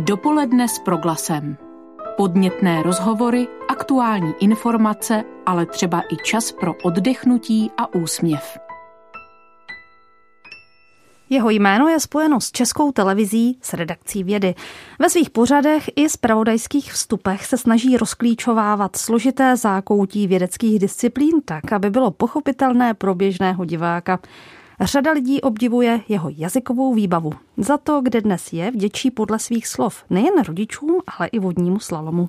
Dopoledne s proglasem. Podnětné rozhovory, aktuální informace, ale třeba i čas pro oddechnutí a úsměv. Jeho jméno je spojeno s českou televizí, s redakcí vědy. Ve svých pořadech i spravodajských vstupech se snaží rozklíčovávat složité zákoutí vědeckých disciplín tak, aby bylo pochopitelné pro běžného diváka. Řada lidí obdivuje jeho jazykovou výbavu. Za to, kde dnes je, vděčí podle svých slov nejen rodičům, ale i vodnímu slalomu.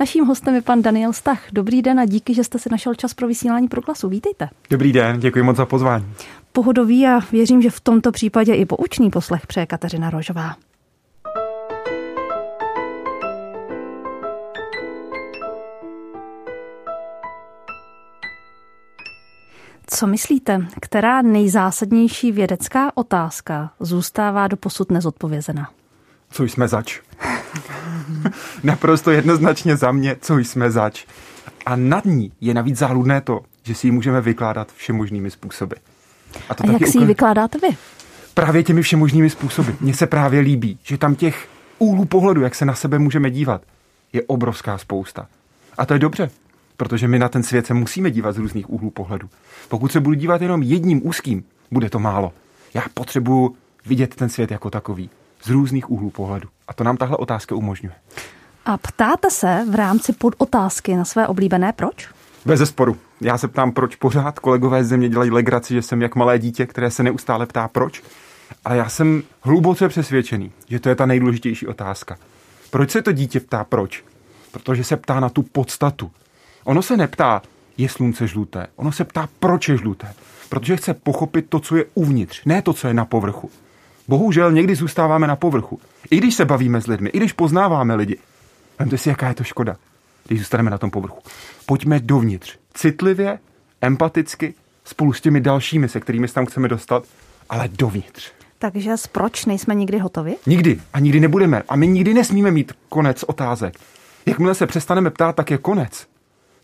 Naším hostem je pan Daniel Stach. Dobrý den a díky, že jste si našel čas pro vysílání proglasu. Vítejte. Dobrý den, děkuji moc za pozvání. Pohodový a věřím, že v tomto případě i poučný poslech přeje Kateřina Rožová. Co myslíte, která nejzásadnější vědecká otázka zůstává do posud nezodpovězena? Co jsme zač? Naprosto jednoznačně za mě, co jsme zač. A nad ní je navíc záludné to, že si ji můžeme vykládat všemožnými způsoby. A, to A jak si ji vykládáte vy? Právě těmi všemožnými způsoby. Mně se právě líbí, že tam těch úhlů pohledu, jak se na sebe můžeme dívat, je obrovská spousta. A to je dobře, protože my na ten svět se musíme dívat z různých úhlů pohledu. Pokud se budu dívat jenom jedním úzkým, bude to málo. Já potřebuji vidět ten svět jako takový, z různých úhlů pohledu. A to nám tahle otázka umožňuje. A ptáte se v rámci podotázky na své oblíbené proč? Bez sporu. Já se ptám, proč pořád. Kolegové ze mě dělají legraci, že jsem jak malé dítě, které se neustále ptá, proč. Ale já jsem hluboce přesvědčený, že to je ta nejdůležitější otázka. Proč se to dítě ptá proč? Protože se ptá na tu podstatu. Ono se neptá, je slunce žluté. Ono se ptá, proč je žluté. Protože chce pochopit to, co je uvnitř, ne to, co je na povrchu. Bohužel někdy zůstáváme na povrchu. I když se bavíme s lidmi, i když poznáváme lidi. Vemte si, jaká je to škoda, když zůstaneme na tom povrchu. Pojďme dovnitř. Citlivě, empaticky, spolu s těmi dalšími, se kterými se tam chceme dostat, ale dovnitř. Takže proč nejsme nikdy hotovi? Nikdy a nikdy nebudeme. A my nikdy nesmíme mít konec otázek. Jakmile se přestaneme ptát, tak je konec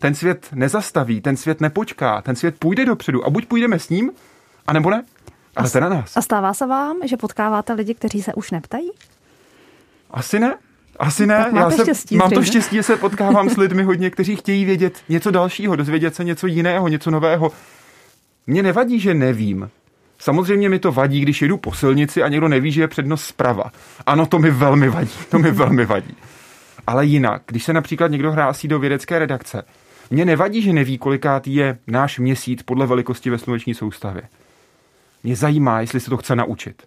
ten svět nezastaví, ten svět nepočká, ten svět půjde dopředu a buď půjdeme s ním, anebo ne. Ale to na nás. A stává se vám, že potkáváte lidi, kteří se už neptají? Asi ne. Asi ne. Já se, štěstí, mám to štěstí, že se potkávám s lidmi hodně, kteří chtějí vědět něco dalšího, dozvědět se něco jiného, něco nového. Mně nevadí, že nevím. Samozřejmě mi to vadí, když jedu po silnici a někdo neví, že je přednost zprava. Ano, to mi velmi vadí. To mi velmi vadí. Ale jinak, když se například někdo hrásí do vědecké redakce, mně nevadí, že neví, kolikátý je náš měsíc podle velikosti ve sluneční soustavě. Mě zajímá, jestli se to chce naučit.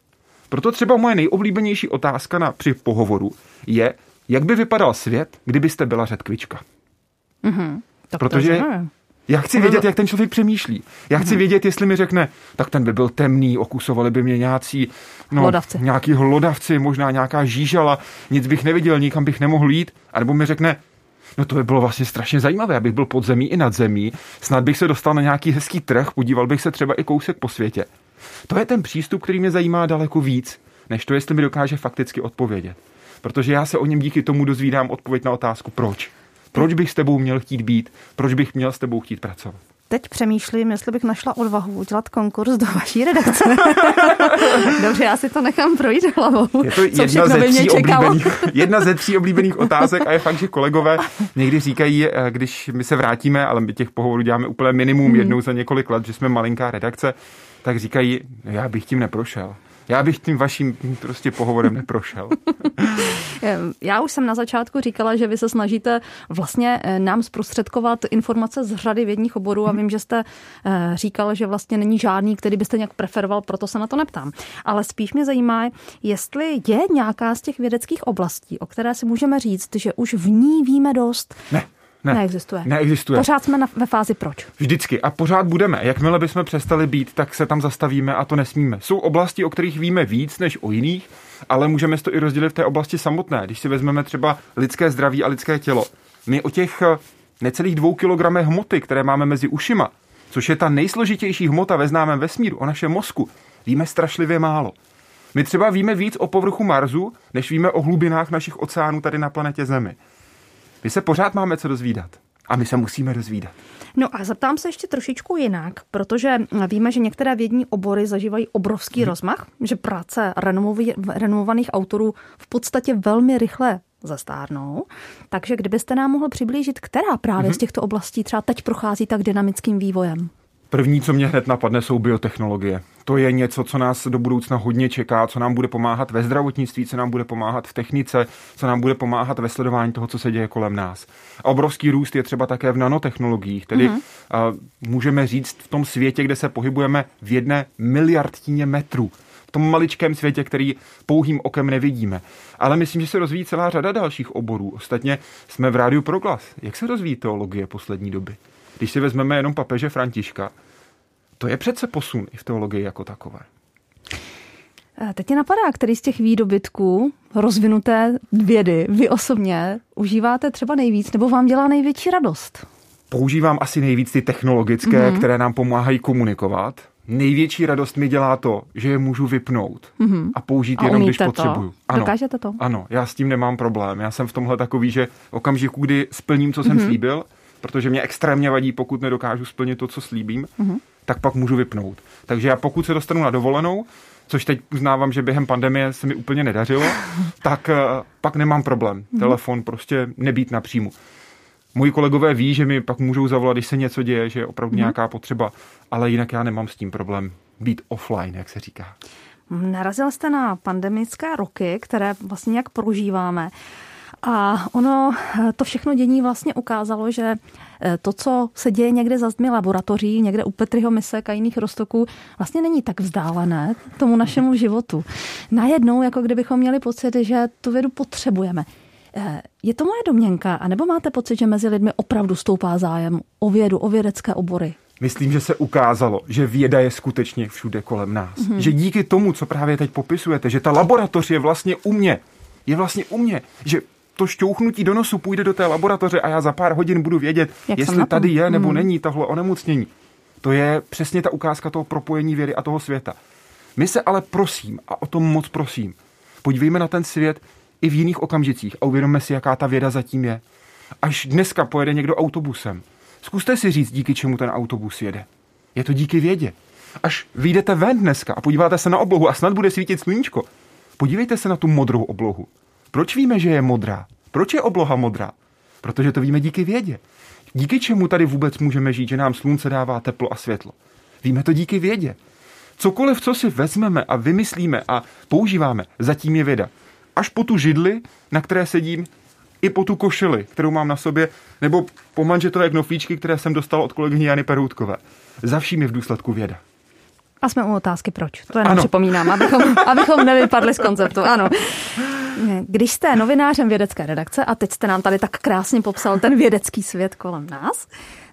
Proto třeba moje nejoblíbenější otázka na, při pohovoru je, jak by vypadal svět, kdybyste byla řetkvička. Mm-hmm. Tak Protože já chci vědět, jak ten člověk přemýšlí. Já chci mm-hmm. vědět, jestli mi řekne, tak ten by byl temný, okusovali by mě nějací, no, hlodavci. nějaký hlodavci, možná nějaká žížala, nic bych neviděl, nikam bych nemohl jít. A nebo mi řekne, No to by bylo vlastně strašně zajímavé, abych byl pod zemí i nad zemí, snad bych se dostal na nějaký hezký trh, podíval bych se třeba i kousek po světě. To je ten přístup, který mě zajímá daleko víc, než to, jestli mi dokáže fakticky odpovědět. Protože já se o něm díky tomu dozvídám odpověď na otázku proč. Proč bych s tebou měl chtít být? Proč bych měl s tebou chtít pracovat? Teď přemýšlím, jestli bych našla odvahu udělat konkurs do vaší redakce. Dobře, já si to nechám projít hlavou. Je to jedna ze, tří oblíbených, jedna ze tří oblíbených otázek a je fakt, že kolegové někdy říkají, eh, když my se vrátíme, ale my těch pohovorů děláme úplně minimum hmm. jednou za několik let, že jsme malinká redakce, tak říkají, já bych tím neprošel. Já bych tím vaším prostě pohovorem neprošel. Já už jsem na začátku říkala, že vy se snažíte vlastně eh, nám zprostředkovat informace z řady vědních oborů a vím, že jste eh, říkal, že vlastně není žádný, který byste nějak preferoval, proto se na to neptám. Ale spíš mě zajímá, jestli je nějaká z těch vědeckých oblastí, o které si můžeme říct, že už v ní víme dost. Ne. Ne, neexistuje. Neexistuje. Pořád jsme na, ve fázi proč. Vždycky. A pořád budeme. Jakmile bychom přestali být, tak se tam zastavíme a to nesmíme. Jsou oblasti, o kterých víme víc než o jiných, ale můžeme to i rozdělit v té oblasti samotné. Když si vezmeme třeba lidské zdraví a lidské tělo. My o těch eh, necelých dvou kilogramech hmoty, které máme mezi ušima, což je ta nejsložitější hmota ve známém vesmíru, o našem mozku, víme strašlivě málo. My třeba víme víc o povrchu Marsu, než víme o hlubinách našich oceánů tady na planetě Zemi. My se pořád máme co dozvídat. A my se musíme rozvídat. No a zeptám se ještě trošičku jinak, protože víme, že některé vědní obory zažívají obrovský hmm. rozmach, že práce renomovaných autorů v podstatě velmi rychle zastárnou. Takže kdybyste nám mohl přiblížit, která právě hmm. z těchto oblastí třeba teď prochází tak dynamickým vývojem? První, co mě hned napadne, jsou biotechnologie. To je něco, co nás do budoucna hodně čeká, co nám bude pomáhat ve zdravotnictví, co nám bude pomáhat v technice, co nám bude pomáhat ve sledování toho, co se děje kolem nás. A obrovský růst je třeba také v nanotechnologiích, tedy mm-hmm. uh, můžeme říct v tom světě, kde se pohybujeme v jedné miliardtině metrů v tom maličkém světě, který pouhým okem nevidíme. Ale myslím, že se rozvíjí celá řada dalších oborů. Ostatně jsme v rádiu Proglas. Jak se rozvíjí teologie poslední doby? Když si vezmeme jenom papeže Františka, to je přece posun i v teologii jako takové. Teď mě napadá, který z těch výdobytků rozvinuté vědy vy osobně užíváte třeba nejvíc, nebo vám dělá největší radost? Používám asi nejvíc ty technologické, mm-hmm. které nám pomáhají komunikovat. Největší radost mi dělá to, že je můžu vypnout mm-hmm. a použít a jenom, když to? potřebuju. Ano, Dokážete to? Ano, já s tím nemám problém. Já jsem v tomhle takový, že okamžiku, kdy splním, co jsem mm-hmm. slíbil, protože mě extrémně vadí, pokud nedokážu splnit to, co slíbím, mm-hmm. tak pak můžu vypnout. Takže já pokud se dostanu na dovolenou, což teď uznávám, že během pandemie se mi úplně nedařilo, tak uh, pak nemám problém. Mm-hmm. Telefon prostě nebýt na příjmu. Moji kolegové ví, že mi pak můžou zavolat, když se něco děje, že je opravdu mm-hmm. nějaká potřeba, ale jinak já nemám s tím problém být offline, jak se říká. Narazil jste na pandemické roky, které vlastně jak prožíváme. A ono, to všechno dění vlastně ukázalo, že eh, to, co se děje někde za zdmi laboratoří, někde u Petriho misek a jiných roztoků, vlastně není tak vzdálené tomu našemu životu. Najednou, jako kdybychom měli pocit, že tu vědu potřebujeme. Eh, je to moje domněnka, anebo máte pocit, že mezi lidmi opravdu stoupá zájem o vědu, o vědecké obory? Myslím, že se ukázalo, že věda je skutečně všude kolem nás. Mm-hmm. Že díky tomu, co právě teď popisujete, že ta laboratoř je vlastně u mě, je vlastně u mě, že to šťouchnutí do nosu půjde do té laboratoře a já za pár hodin budu vědět, Jak jestli tady je nebo hmm. není tohle onemocnění. To je přesně ta ukázka toho propojení vědy a toho světa. My se ale prosím, a o tom moc prosím, podívejme na ten svět i v jiných okamžicích a uvědomme si, jaká ta věda zatím je. Až dneska pojede někdo autobusem, zkuste si říct, díky čemu ten autobus jede. Je to díky vědě. Až vyjdete ven dneska a podíváte se na oblohu a snad bude svítit sluníčko, podívejte se na tu modrou oblohu. Proč víme, že je modrá? Proč je obloha modrá? Protože to víme díky vědě. Díky čemu tady vůbec můžeme žít, že nám slunce dává teplo a světlo? Víme to díky vědě. Cokoliv, co si vezmeme a vymyslíme a používáme, zatím je věda. Až po tu židli, na které sedím, i po tu košili, kterou mám na sobě, nebo po manžetové knoflíčky, které jsem dostal od kolegyně Jany Perůtkové. Za vším je v důsledku věda. A jsme u otázky proč. To jenom připomínám, abychom, abychom nevypadli z konceptu. Ano. Když jste novinářem vědecké redakce a teď jste nám tady tak krásně popsal ten vědecký svět kolem nás,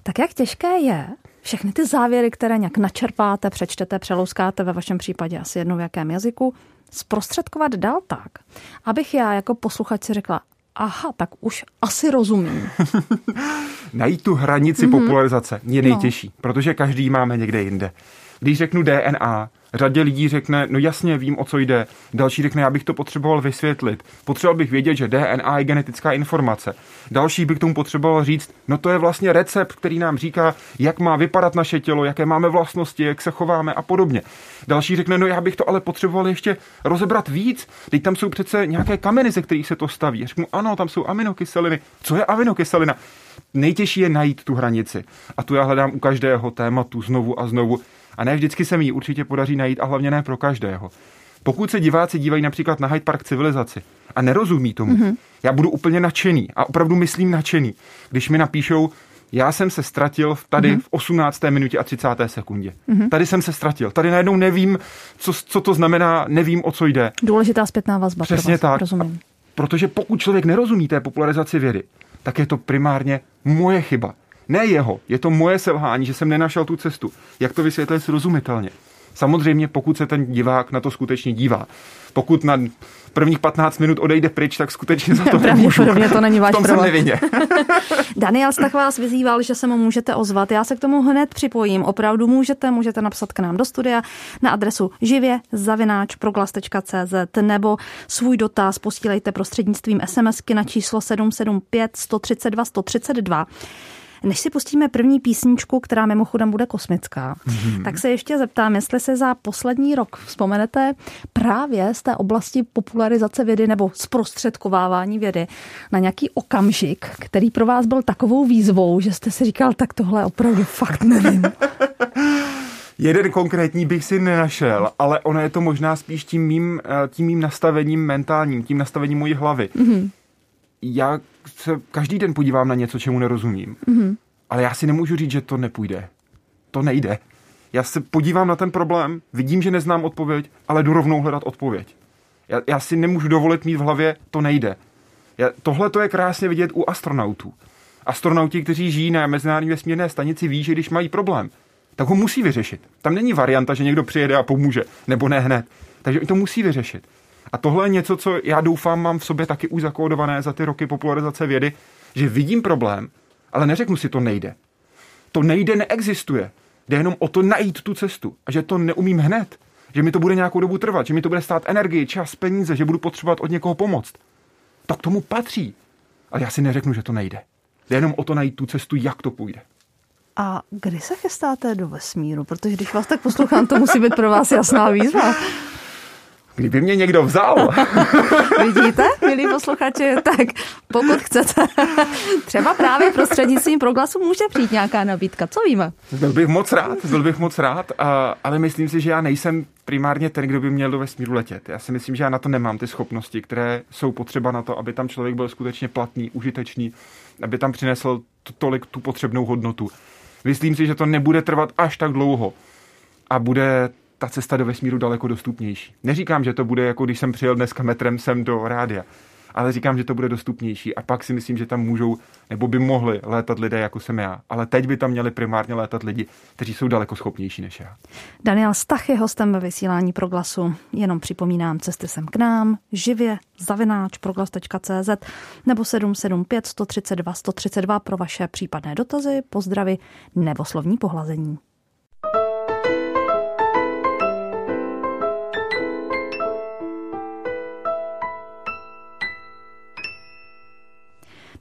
tak jak těžké je všechny ty závěry, které nějak načerpáte, přečtete, přelouskáte ve vašem případě asi jednou v jakém jazyku, zprostředkovat dál tak, abych já jako posluchač si řekla, aha, tak už asi rozumím. Najít tu hranici mm-hmm. popularizace je nejtěžší, no. protože každý máme někde jinde. Když řeknu DNA, Řadě lidí řekne, no jasně, vím, o co jde. Další řekne, já bych to potřeboval vysvětlit. Potřeboval bych vědět, že DNA je genetická informace. Další bych tomu potřeboval říct, no to je vlastně recept, který nám říká, jak má vypadat naše tělo, jaké máme vlastnosti, jak se chováme a podobně. Další řekne, no já bych to ale potřeboval ještě rozebrat víc. Teď tam jsou přece nějaké kameny, ze kterých se to staví. Řeknu, ano, tam jsou aminokyseliny. Co je aminokyselina? Nejtěžší je najít tu hranici. A tu já hledám u každého tématu znovu a znovu. A ne vždycky se mi určitě podaří najít a hlavně ne pro každého. Pokud se diváci dívají například na Hyde Park civilizaci a nerozumí tomu, mm-hmm. já budu úplně nadšený a opravdu myslím nadšený, když mi napíšou, já jsem se ztratil tady mm-hmm. v 18. minutě a 30. sekundě. Mm-hmm. Tady jsem se ztratil. Tady najednou nevím, co, co to znamená, nevím, o co jde. Důležitá zpětná vazba. Přesně tak. Rozumím. A protože pokud člověk nerozumí té popularizaci vědy, tak je to primárně moje chyba. Ne jeho, je to moje selhání, že jsem nenašel tu cestu. Jak to vysvětlit srozumitelně? Samozřejmě, pokud se ten divák na to skutečně dívá. Pokud na prvních 15 minut odejde pryč, tak skutečně za to nemůžu. to není váš problém. Daniel Stach vás vyzýval, že se mu můžete ozvat. Já se k tomu hned připojím. Opravdu můžete, můžete napsat k nám do studia na adresu živě nebo svůj dotaz posílejte prostřednictvím SMSky na číslo 775 132 132. Než si pustíme první písničku, která mimochodem bude kosmická, mm-hmm. tak se ještě zeptám, jestli se za poslední rok vzpomenete právě z té oblasti popularizace vědy nebo zprostředkovávání vědy na nějaký okamžik, který pro vás byl takovou výzvou, že jste si říkal, tak tohle opravdu fakt nevím. Jeden konkrétní bych si nenašel, ale ono je to možná spíš tím mým, eh, tím mým nastavením mentálním, tím nastavením mojí hlavy. Mm-hmm. Já se každý den podívám na něco, čemu nerozumím, mm-hmm. ale já si nemůžu říct, že to nepůjde. To nejde. Já se podívám na ten problém, vidím, že neznám odpověď, ale jdu rovnou hledat odpověď. Já, já si nemůžu dovolit mít v hlavě, to nejde. tohle to je krásně vidět u astronautů. Astronauti, kteří žijí na mezinárodní vesmírné stanici, ví, že když mají problém, tak ho musí vyřešit. Tam není varianta, že někdo přijede a pomůže, nebo ne hned. Takže to musí vyřešit. A tohle je něco, co já doufám mám v sobě taky už zakódované za ty roky popularizace vědy, že vidím problém, ale neřeknu si, to nejde. To nejde, neexistuje. Jde jenom o to najít tu cestu. A že to neumím hned. Že mi to bude nějakou dobu trvat, že mi to bude stát energii, čas, peníze, že budu potřebovat od někoho pomoct. To k tomu patří. Ale já si neřeknu, že to nejde. Jde jenom o to najít tu cestu, jak to půjde. A kdy se chystáte do vesmíru? Protože když vás tak poslouchám, to musí být pro vás jasná výzva. Kdyby mě někdo vzal. Vidíte, milí posluchači, tak pokud chcete, třeba právě prostřednictvím proglasu může přijít nějaká nabídka. Co víme? Byl bych moc rád, byl bych moc rád, ale myslím si, že já nejsem primárně ten, kdo by měl do vesmíru letět. Já si myslím, že já na to nemám ty schopnosti, které jsou potřeba na to, aby tam člověk byl skutečně platný, užitečný, aby tam přinesl tolik tu potřebnou hodnotu. Myslím si, že to nebude trvat až tak dlouho a bude ta cesta do vesmíru daleko dostupnější. Neříkám, že to bude jako když jsem přijel dneska metrem sem do rádia, ale říkám, že to bude dostupnější a pak si myslím, že tam můžou nebo by mohli létat lidé, jako jsem já. Ale teď by tam měli primárně létat lidi, kteří jsou daleko schopnější než já. Daniel Stach je hostem ve vysílání Proglasu. Jenom připomínám cesty sem k nám, živě, zavináč, proglas.cz nebo 775 132 132 pro vaše případné dotazy, pozdravy nebo slovní pohlazení.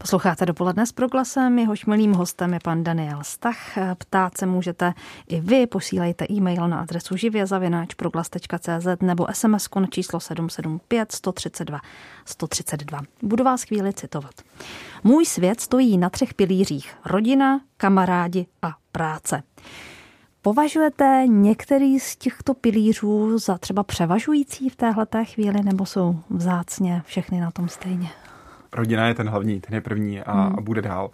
Posloucháte dopoledne s proglasem, jehož milým hostem je pan Daniel Stach. Ptát se můžete i vy, posílejte e-mail na adresu živězavináčproglas.cz nebo sms na číslo 775 132 132. Budu vás chvíli citovat. Můj svět stojí na třech pilířích. Rodina, kamarádi a práce. Považujete některý z těchto pilířů za třeba převažující v téhleté chvíli, nebo jsou vzácně všechny na tom stejně? Rodina je ten hlavní, ten je první a, hmm. a bude dál.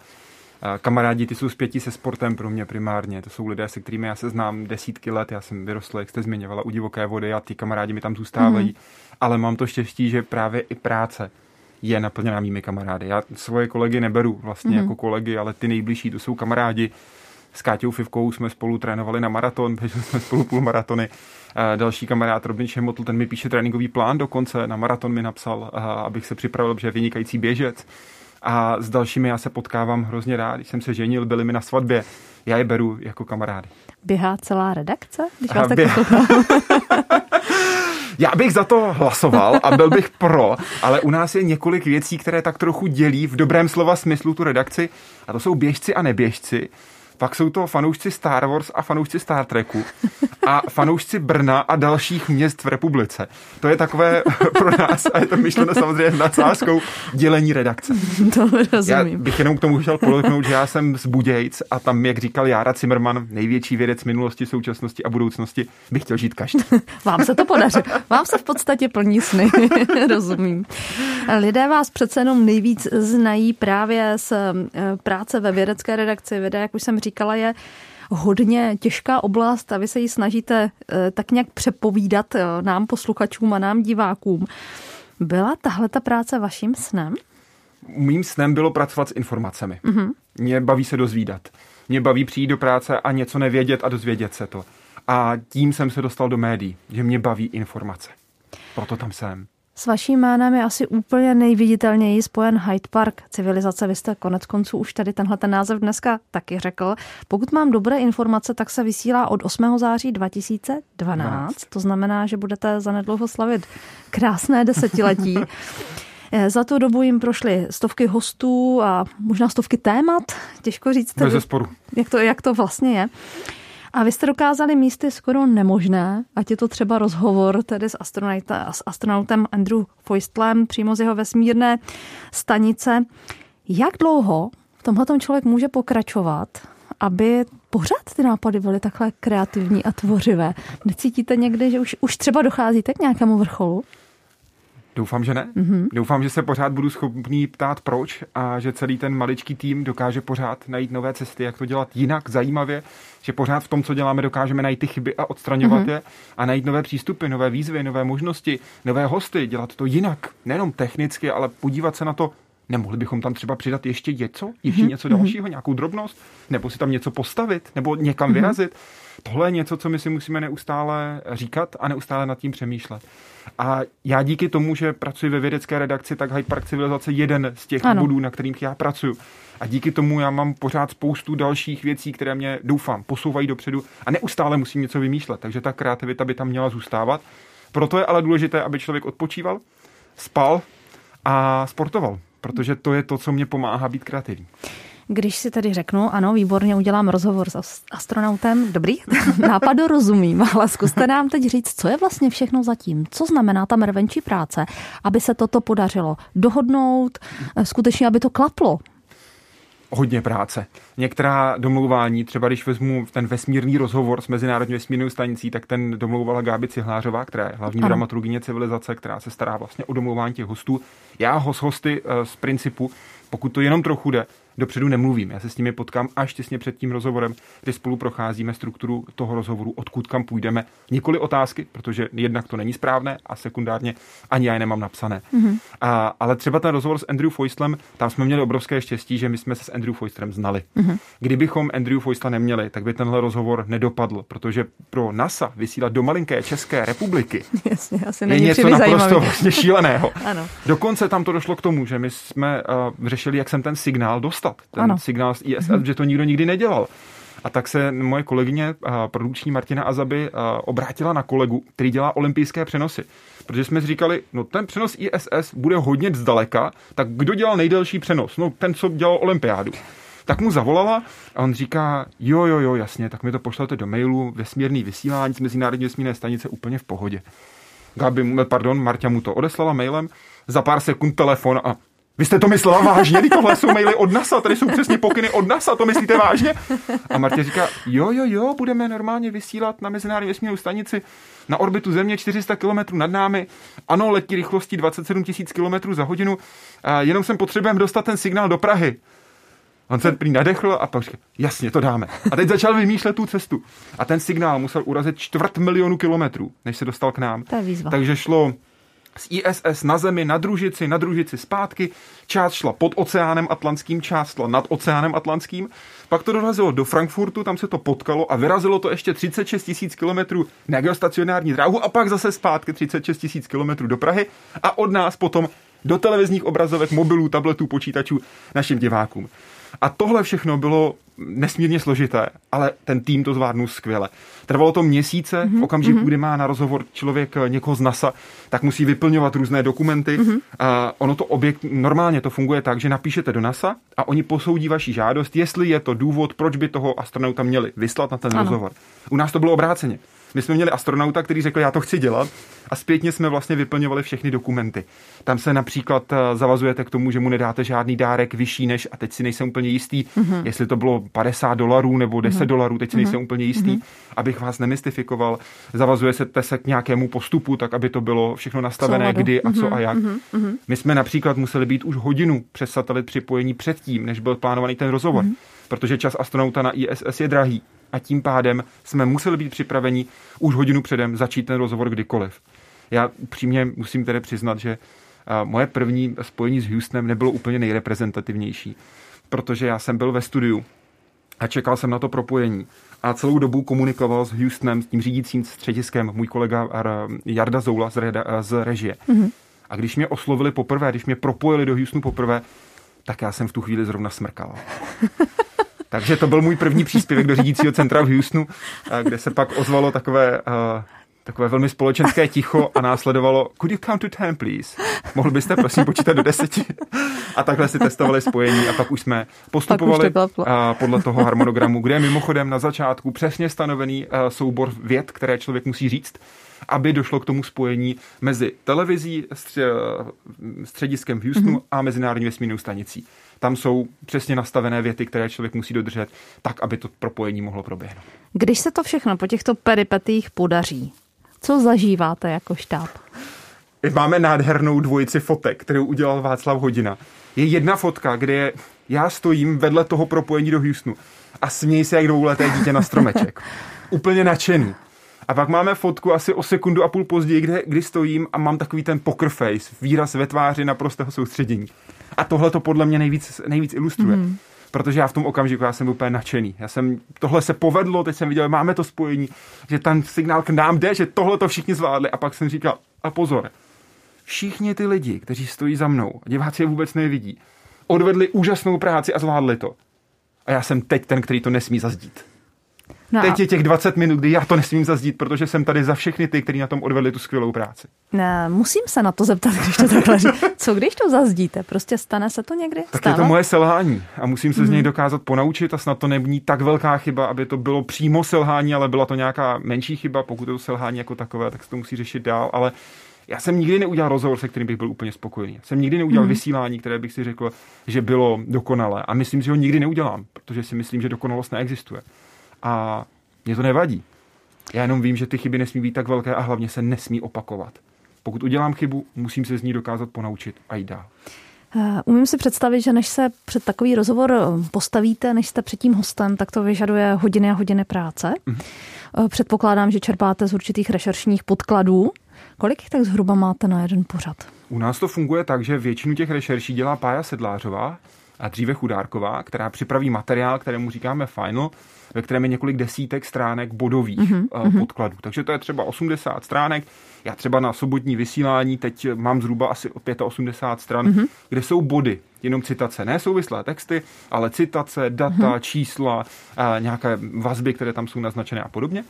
Kamarádi, ty jsou zpětí se sportem pro mě primárně. To jsou lidé, se kterými já se znám desítky let. Já jsem vyrostl, jak jste zmiňovala, u divoké vody a ty kamarádi mi tam zůstávají. Mm. Ale mám to štěstí, že právě i práce je naplněná mými kamarády. Já svoje kolegy neberu vlastně mm. jako kolegy, ale ty nejbližší to jsou kamarádi. S Káťou Fivkou jsme spolu trénovali na maraton, běželi jsme spolu půl maratony. Další kamarád Robin Šemotl, ten mi píše tréninkový plán dokonce, na maraton mi napsal, abych se připravil, že je vynikající běžec. A s dalšími já se potkávám hrozně rád. Když jsem se ženil, byli mi na svatbě. Já je beru jako kamarády. Běhá celá redakce? Když vás tak Já bych za to hlasoval a byl bych pro, ale u nás je několik věcí, které tak trochu dělí v dobrém slova smyslu tu redakci a to jsou běžci a neběžci pak jsou to fanoušci Star Wars a fanoušci Star Treku a fanoušci Brna a dalších měst v republice. To je takové pro nás, a je to myšleno samozřejmě nadsázkou, dělení redakce. To rozumím. Já bych jenom k tomu chtěl podotknout, že já jsem z Budějc a tam, jak říkal Jára Zimmerman, největší vědec minulosti, současnosti a budoucnosti, bych chtěl žít každý. Vám se to podaří. Vám se v podstatě plní sny. rozumím. Lidé vás přece jenom nejvíc znají právě z eh, práce ve vědecké redakci. Věda, jak už jsem říkala, je hodně těžká oblast a vy se ji snažíte eh, tak nějak přepovídat eh, nám posluchačům a nám divákům. Byla tahle ta práce vaším snem? Mým snem bylo pracovat s informacemi. Mm-hmm. Mě baví se dozvídat. Mě baví přijít do práce a něco nevědět a dozvědět se to. A tím jsem se dostal do médií, že mě baví informace. Proto tam jsem. S vaším jménem je asi úplně nejviditelněji spojen Hyde Park, civilizace. Vy jste konec konců už tady tenhle ten název dneska taky řekl. Pokud mám dobré informace, tak se vysílá od 8. září 2012. 12. To znamená, že budete zanedlouho slavit krásné desetiletí. Eh, za tu dobu jim prošly stovky hostů a možná stovky témat, těžko říct. Bez sporu. Jak to, jak to vlastně je. A vy jste dokázali místy skoro nemožné, ať je to třeba rozhovor tedy s, s astronautem Andrew Foistlem přímo z jeho vesmírné stanice. Jak dlouho v tomhle člověk může pokračovat, aby pořád ty nápady byly takhle kreativní a tvořivé? Necítíte někdy, že už, už třeba docházíte k nějakému vrcholu? Doufám, že ne. Mm-hmm. Doufám, že se pořád budu schopný ptát proč a že celý ten maličký tým dokáže pořád najít nové cesty, jak to dělat jinak, zajímavě, že pořád v tom, co děláme, dokážeme najít ty chyby a odstraňovat mm-hmm. je a najít nové přístupy, nové výzvy, nové možnosti, nové hosty, dělat to jinak, nejenom technicky, ale podívat se na to, Nemohli bychom tam třeba přidat ještě něco, ještě mm-hmm. něco dalšího, nějakou drobnost, nebo si tam něco postavit, nebo někam mm-hmm. vyrazit. Tohle je něco, co my si musíme neustále říkat a neustále nad tím přemýšlet. A já díky tomu, že pracuji ve vědecké redakci, tak Hyde Park Civilizace je jeden z těch ano. bodů, na kterých já pracuji. A díky tomu já mám pořád spoustu dalších věcí, které mě, doufám, posouvají dopředu a neustále musím něco vymýšlet. Takže ta kreativita by tam měla zůstávat. Proto je ale důležité, aby člověk odpočíval, spal a sportoval, protože to je to, co mě pomáhá být kreativní. Když si tedy řeknu, ano, výborně udělám rozhovor s astronautem, dobrý, nápadu rozumím, ale zkuste nám teď říct, co je vlastně všechno zatím, co znamená ta mrvenčí práce, aby se toto podařilo dohodnout, eh, skutečně, aby to klaplo hodně práce. Některá domlouvání, třeba když vezmu ten vesmírný rozhovor s Mezinárodní vesmírnou stanicí, tak ten domlouvala Gáby Cihlářová, která je hlavní ano. dramaturgině civilizace, která se stará vlastně o domlouvání těch hostů. Já ho s hosty eh, z principu, pokud to jenom trochu jde, dopředu nemluvím. Já se s nimi potkám až těsně před tím rozhovorem, kdy spolu procházíme strukturu toho rozhovoru, odkud kam půjdeme. Nikoli otázky, protože jednak to není správné a sekundárně ani já je nemám napsané. Mm-hmm. A, ale třeba ten rozhovor s Andrew Foistlem, tam jsme měli obrovské štěstí, že my jsme se s Andrew Foistlem znali. Mm-hmm. Kdybychom Andrew Foistla neměli, tak by tenhle rozhovor nedopadl, protože pro NASA vysílat do malinké České republiky Jasně, asi je něco naprosto vlastně šíleného. ano. Dokonce tam to došlo k tomu, že my jsme uh, řešili, jak jsem ten signál dostal dostat, ten ano. signál z ISS, mm-hmm. že to nikdo nikdy nedělal. A tak se moje kolegyně, produkční Martina Azaby, obrátila na kolegu, který dělá olympijské přenosy. Protože jsme si říkali, no ten přenos ISS bude hodně zdaleka, tak kdo dělal nejdelší přenos? No ten, co dělal olympiádu. Tak mu zavolala a on říká, jo, jo, jo, jasně, tak mi to pošlete do mailu, vesmírný vysílání z Mezinárodní vesmírné stanice úplně v pohodě. Gabi, pardon, Marta mu to odeslala mailem, za pár sekund telefon a vy jste to myslela vážně? Tohle jsou maily od NASA, tady jsou přesně pokyny od NASA, to myslíte vážně? A Martě říká, jo, jo, jo, budeme normálně vysílat na Mezinárodní vesmírnou stanici na orbitu Země 400 km nad námi. Ano, letí rychlostí 27 000 km za hodinu. A jenom jsem potřebujeme dostat ten signál do Prahy. On se prý nadechl a pak říkal, jasně, to dáme. A teď začal vymýšlet tu cestu. A ten signál musel urazit čtvrt milionu kilometrů, než se dostal k nám. Je výzva. Takže šlo z ISS na Zemi, na družici, na družici zpátky. Část šla pod oceánem Atlantským, část šla nad oceánem Atlantským. Pak to dorazilo do Frankfurtu, tam se to potkalo a vyrazilo to ještě 36 tisíc kilometrů na geostacionární dráhu a pak zase zpátky 36 tisíc kilometrů do Prahy a od nás potom do televizních obrazovek, mobilů, tabletů, počítačů našim divákům. A tohle všechno bylo nesmírně složité, ale ten tým to zvládnul skvěle. Trvalo to měsíce, mm-hmm. v okamžiku, mm-hmm. kdy má na rozhovor člověk eh, někoho z NASA, tak musí vyplňovat různé dokumenty. Mm-hmm. A ono to objekt, normálně to funguje tak, že napíšete do NASA a oni posoudí vaši žádost, jestli je to důvod, proč by toho astronauta měli vyslat na ten ano. rozhovor. U nás to bylo obráceně. My jsme měli astronauta, který řekl, já to chci dělat a zpětně jsme vlastně vyplňovali všechny dokumenty. Tam se například eh, zavazujete k tomu, že mu nedáte žádný dárek vyšší než, a teď si nejsem úplně jistý, mm-hmm. jestli to bylo 50 dolarů nebo 10 mm-hmm. dolarů, teď si nejsem mm-hmm. úplně jistý, mm-hmm. abych vás nemystifikoval. Zavazuje se se k nějakému postupu, tak aby to bylo všechno nastavené, co kdy a co mm-hmm. a jak. Mm-hmm. My jsme například museli být už hodinu přes satelit připojení předtím, než byl plánovaný ten rozhovor, mm-hmm. protože čas astronauta na ISS je drahý a tím pádem jsme museli být připraveni už hodinu předem začít ten rozhovor kdykoliv. Já přímě musím tedy přiznat, že moje první spojení s Houstonem nebylo úplně nejreprezentativnější, protože já jsem byl ve studiu a čekal jsem na to propojení. A celou dobu komunikoval s Houstonem, s tím řídícím střediskem, můj kolega Jarda Zoula z, reda, z režie. Mm-hmm. A když mě oslovili poprvé, když mě propojili do Houstonu poprvé, tak já jsem v tu chvíli zrovna smrkal. Takže to byl můj první příspěvek do řídícího centra v Houstonu, kde se pak ozvalo takové takové velmi společenské ticho a následovalo Could you count to ten, please? Mohl byste prosím počítat do deseti? A takhle si testovali spojení a pak už jsme postupovali Pak už to podle toho harmonogramu, kde je mimochodem na začátku přesně stanovený soubor věd, které člověk musí říct, aby došlo k tomu spojení mezi televizí, stře- střediskem v Houstonu mm-hmm. a mezinárodní vesmírnou stanicí. Tam jsou přesně nastavené věty, které člověk musí dodržet, tak, aby to propojení mohlo proběhnout. Když se to všechno po těchto peripetích podaří, co zažíváte jako štáb? Máme nádhernou dvojici fotek, kterou udělal Václav Hodina. Je jedna fotka, kde je, já stojím vedle toho propojení do Houstonu a smějí se jak dvouleté dítě na stromeček. Úplně nadšený. A pak máme fotku asi o sekundu a půl později, kde, kdy stojím a mám takový ten poker face, výraz ve tváři naprostého soustředění. A tohle to podle mě nejvíc, nejvíc ilustruje. Mm. Protože já v tom okamžiku já jsem úplně nadšený. Já jsem, tohle se povedlo, teď jsem viděl, máme to spojení, že ten signál k nám jde, že tohle to všichni zvládli. A pak jsem říkal, a pozor, všichni ty lidi, kteří stojí za mnou, diváci je vůbec nevidí, odvedli úžasnou práci a zvládli to. A já jsem teď ten, který to nesmí zazdít. No Teď je těch 20 minut, kdy já to nesmím zazdít, protože jsem tady za všechny ty, kteří na tom odvedli tu skvělou práci. ne, musím se na to zeptat, když to takhle říct. Co když to zazdíte? Prostě stane se to někdy? Tak Stává? je to moje selhání a musím se mm. z něj dokázat ponaučit a snad to není tak velká chyba, aby to bylo přímo selhání, ale byla to nějaká menší chyba. Pokud je to selhání jako takové, tak se to musí řešit dál, ale já jsem nikdy neudělal rozhovor, se kterým bych byl úplně spokojený. Já jsem nikdy neudělal mm. vysílání, které bych si řekl, že bylo dokonalé. A myslím si, že ho nikdy neudělám, protože si myslím, že dokonalost neexistuje. A mě to nevadí. Já jenom vím, že ty chyby nesmí být tak velké a hlavně se nesmí opakovat. Pokud udělám chybu, musím se z ní dokázat ponaučit a jít dál. Eh, Umím si představit, že než se před takový rozhovor eh, postavíte, než jste před tím hostem, tak to vyžaduje hodiny a hodiny práce. Mhm. Mm. Předpokládám, že čerpáte z určitých rešeršních podkladů. Kolik jich tak zhruba máte na jeden pořad? U nás to funguje tak, že většinu těch rešerší dělá Pája Sedlářová a dříve Chudárková, která připraví materiál, kterému říkáme final, ve kterém je několik desítek stránek bodových mm-hmm. podkladů. Takže to je třeba 80 stránek. Já třeba na sobotní vysílání teď mám zhruba asi 85 stran, mm-hmm. kde jsou body, jenom citace, ne souvislé texty, ale citace, data, mm-hmm. čísla, nějaké vazby, které tam jsou naznačené a podobně.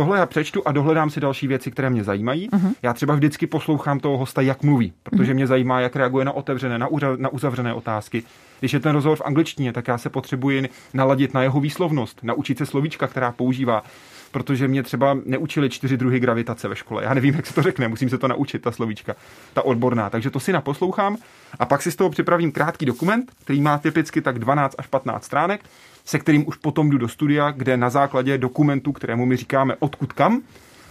Tohle já přečtu a dohledám si další věci, které mě zajímají. Uh-huh. Já třeba vždycky poslouchám toho hosta, jak mluví, protože mě zajímá, jak reaguje na otevřené, na, uza, na uzavřené otázky. Když je ten rozhovor v angličtině, tak já se potřebuji naladit na jeho výslovnost, naučit se slovíčka, která používá protože mě třeba neučili čtyři druhy gravitace ve škole. Já nevím, jak se to řekne, musím se to naučit, ta slovíčka, ta odborná. Takže to si naposlouchám a pak si z toho připravím krátký dokument, který má typicky tak 12 až 15 stránek, se kterým už potom jdu do studia, kde na základě dokumentu, kterému my říkáme odkud kam,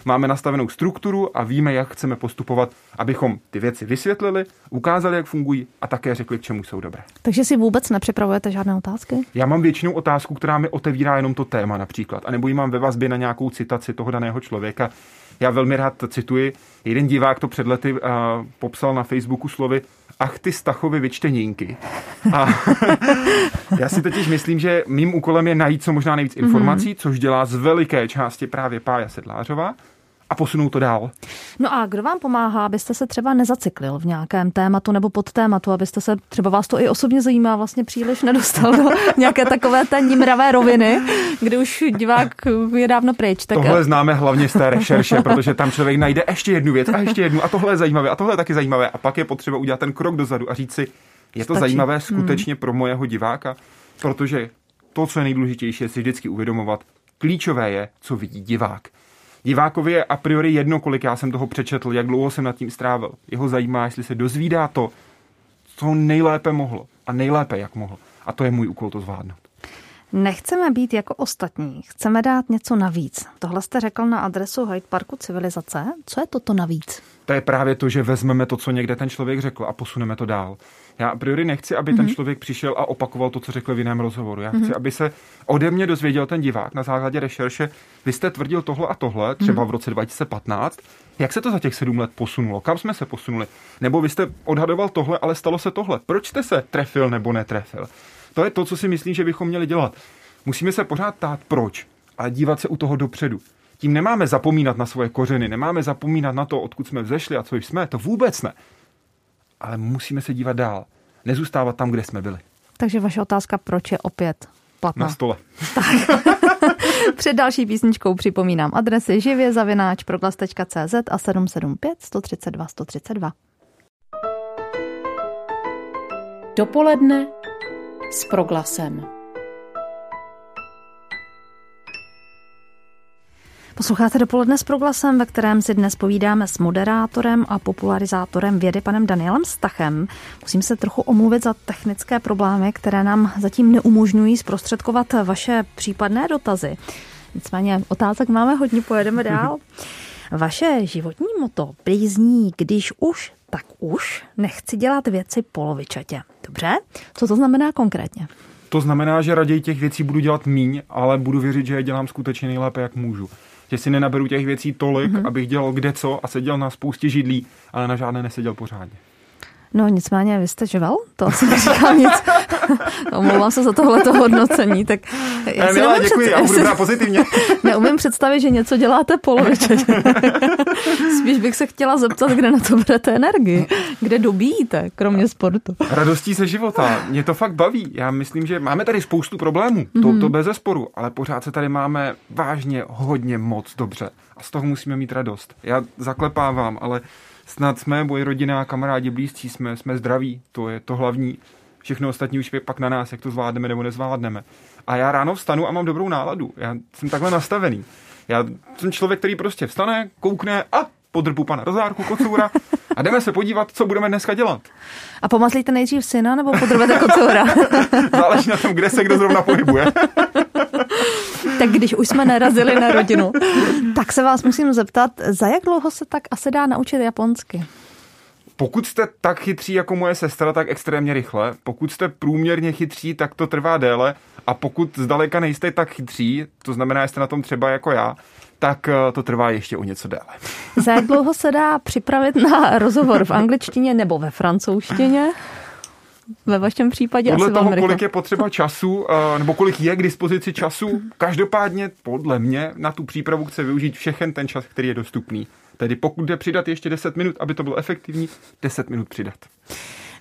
máme nastavenou strukturu a víme, jak chceme postupovat, abychom ty věci vysvětlili, ukázali, jak fungují a také řekli, k čemu jsou dobré. Takže si vůbec nepřipravujete žádné otázky? Já mám většinou otázku, která mi otevírá jenom to téma například, anebo ji mám ve vazbě na nějakou citaci toho daného člověka. Já velmi rád cituji. Jeden divák to před lety uh, popsal na Facebooku slovy ach ty Stachovy vyčteninky. A já si totiž myslím, že mým úkolem je najít co možná nejvíc informací, mm-hmm. což dělá z veliké části právě Pája Sedlářová a posunout to dál. No a kdo vám pomáhá, abyste se třeba nezacyklil v nějakém tématu nebo pod tématu, abyste se, třeba vás to i osobně zajímá, vlastně příliš nedostal do nějaké takové té nimravé roviny, kdy už divák je dávno pryč. Tak tohle známe hlavně z té rešerše, protože tam člověk najde ještě jednu věc a ještě jednu a tohle je zajímavé a tohle je taky zajímavé a pak je potřeba udělat ten krok dozadu a říct si, je to Stačí. zajímavé skutečně hmm. pro mojeho diváka, protože to, co je nejdůležitější, je si vždycky uvědomovat, klíčové je, co vidí divák. Divákovi je a priori jedno, kolik já jsem toho přečetl, jak dlouho jsem nad tím strávil. Jeho zajímá, jestli se dozvídá to, co nejlépe mohlo a nejlépe, jak mohlo. A to je můj úkol to zvládnout. Nechceme být jako ostatní, chceme dát něco navíc. Tohle jste řekl na adresu Hyde Parku civilizace. Co je toto navíc? To je právě to, že vezmeme to, co někde ten člověk řekl a posuneme to dál. Já a priori nechci, aby mm-hmm. ten člověk přišel a opakoval to, co řekl v jiném rozhovoru. Já chci, mm-hmm. aby se ode mě dozvěděl ten divák na základě rešerše. Vy jste tvrdil tohle a tohle, třeba mm-hmm. v roce 2015. Jak se to za těch sedm let posunulo? Kam jsme se posunuli? Nebo vy jste odhadoval tohle, ale stalo se tohle. Proč jste se trefil nebo netrefil? To je to, co si myslím, že bychom měli dělat. Musíme se pořád ptát, proč, ale dívat se u toho dopředu. Tím nemáme zapomínat na svoje kořeny, nemáme zapomínat na to, odkud jsme vzešli a co jsme, to vůbec ne. Ale musíme se dívat dál, nezůstávat tam, kde jsme byli. Takže vaše otázka, proč je opět platná? Na stole. Tak. Před další písničkou připomínám adresy živě zavináč proglas.cz a 775 132 132. Dopoledne s proglasem. Posloucháte dopoledne s proglasem, ve kterém si dnes povídáme s moderátorem a popularizátorem vědy panem Danielem Stachem. Musím se trochu omluvit za technické problémy, které nám zatím neumožňují zprostředkovat vaše případné dotazy. Nicméně otázek máme hodně, pojedeme dál. Vaše životní moto blízní, když už, tak už nechci dělat věci polovičatě. Dobře? Co to znamená konkrétně? To znamená, že raději těch věcí budu dělat míň, ale budu věřit, že je dělám skutečně nejlépe, jak můžu že si nenaberu těch věcí tolik, mm-hmm. abych dělal kde co a seděl na spoustě židlí, ale na žádné neseděl pořádně. No nicméně, vy jste živel? To asi neříkám nic. Omlouvám se za tohleto hodnocení. Tak já ne, si milá, děkuji, před... já budu brát pozitivně. Neumím představit, že něco děláte poloviče. Spíš bych se chtěla zeptat, kde na to berete energii. Kde dobíjíte, kromě sportu? Radostí se života. Mě to fakt baví. Já myslím, že máme tady spoustu problémů. Mm-hmm. To, mhm. to bez zesporu. Ale pořád se tady máme vážně hodně moc dobře. A z toho musíme mít radost. Já zaklepávám, ale snad jsme, moje rodina, kamarádi, blízcí, jsme, jsme zdraví, to je to hlavní. Všechno ostatní už je pak na nás, jak to zvládneme nebo nezvládneme. A já ráno vstanu a mám dobrou náladu. Já jsem takhle nastavený. Já jsem člověk, který prostě vstane, koukne a podrbu pana Rozárku, kocoura a jdeme se podívat, co budeme dneska dělat. A pomazlíte nejdřív syna nebo podrbete kocoura? Záleží na tom, kde se kdo zrovna pohybuje. tak když už jsme narazili na rodinu, tak se vás musím zeptat, za jak dlouho se tak asi dá naučit japonsky? Pokud jste tak chytří jako moje sestra, tak extrémně rychle. Pokud jste průměrně chytří, tak to trvá déle. A pokud zdaleka nejste tak chytří, to znamená, že jste na tom třeba jako já, tak eh, to trvá ještě o něco déle. Za jak dlouho se dá připravit na rozhovor v angličtině nebo ve francouzštině? Ve vašem případě podle asi toho, rychle. kolik je potřeba času, eh, nebo kolik je k dispozici času, každopádně podle mě na tu přípravu chce využít všechen ten čas, který je dostupný. Tedy pokud jde přidat ještě 10 minut, aby to bylo efektivní, 10 minut přidat.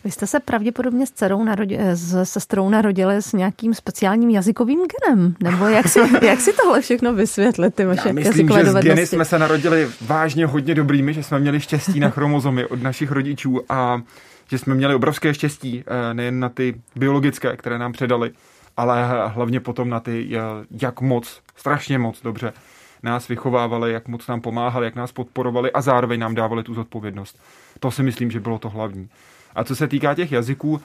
Vy jste se pravděpodobně s, dcerou narodili, s sestrou narodili s nějakým speciálním jazykovým genem, nebo jak si, jak si tohle všechno vysvětlit, ty vaše Já myslím, že z geny jsme se narodili vážně hodně dobrými, že jsme měli štěstí na chromozomy od našich rodičů a že jsme měli obrovské štěstí eh, nejen na ty biologické, které nám předali, ale hlavně potom na ty, eh, jak moc, strašně moc dobře nás vychovávali, jak moc nám pomáhali, jak nás podporovali a zároveň nám dávali tu zodpovědnost. To si myslím, že bylo to hlavní. A co se týká těch jazyků,